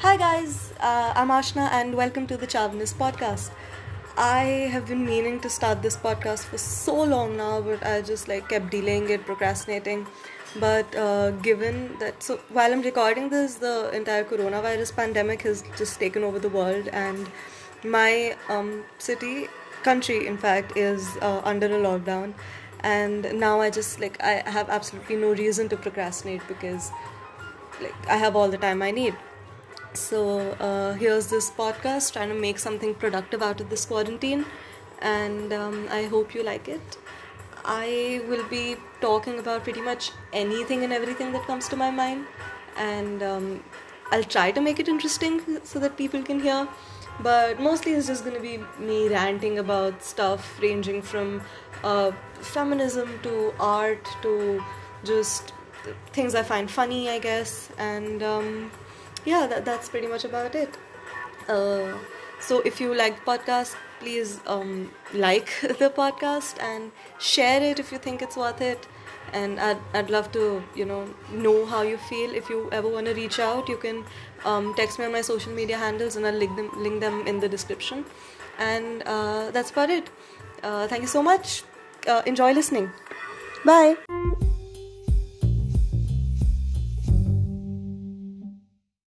Hi guys, uh, I'm Aashna and welcome to the Chaavinist podcast. I have been meaning to start this podcast for so long now, but I just like kept delaying it, procrastinating. But uh, given that, so while I'm recording this, the entire coronavirus pandemic has just taken over the world, and my um, city, country, in fact, is uh, under a lockdown. And now I just like I have absolutely no reason to procrastinate because like I have all the time I need. So uh, here's this podcast trying to make something productive out of this quarantine, and um, I hope you like it. I will be talking about pretty much anything and everything that comes to my mind, and um, I'll try to make it interesting so that people can hear. But mostly it's just gonna be me ranting about stuff ranging from uh, feminism to art to just things I find funny, I guess, and um, yeah, that, that's pretty much about it. Uh, so if you like the podcast, please um, like the podcast and share it if you think it's worth it. And I'd, I'd love to, you know, know how you feel. If you ever want to reach out, you can um, text me on my social media handles and I'll link them, link them in the description. And uh, that's about it. Uh, thank you so much. Uh, enjoy listening. Bye.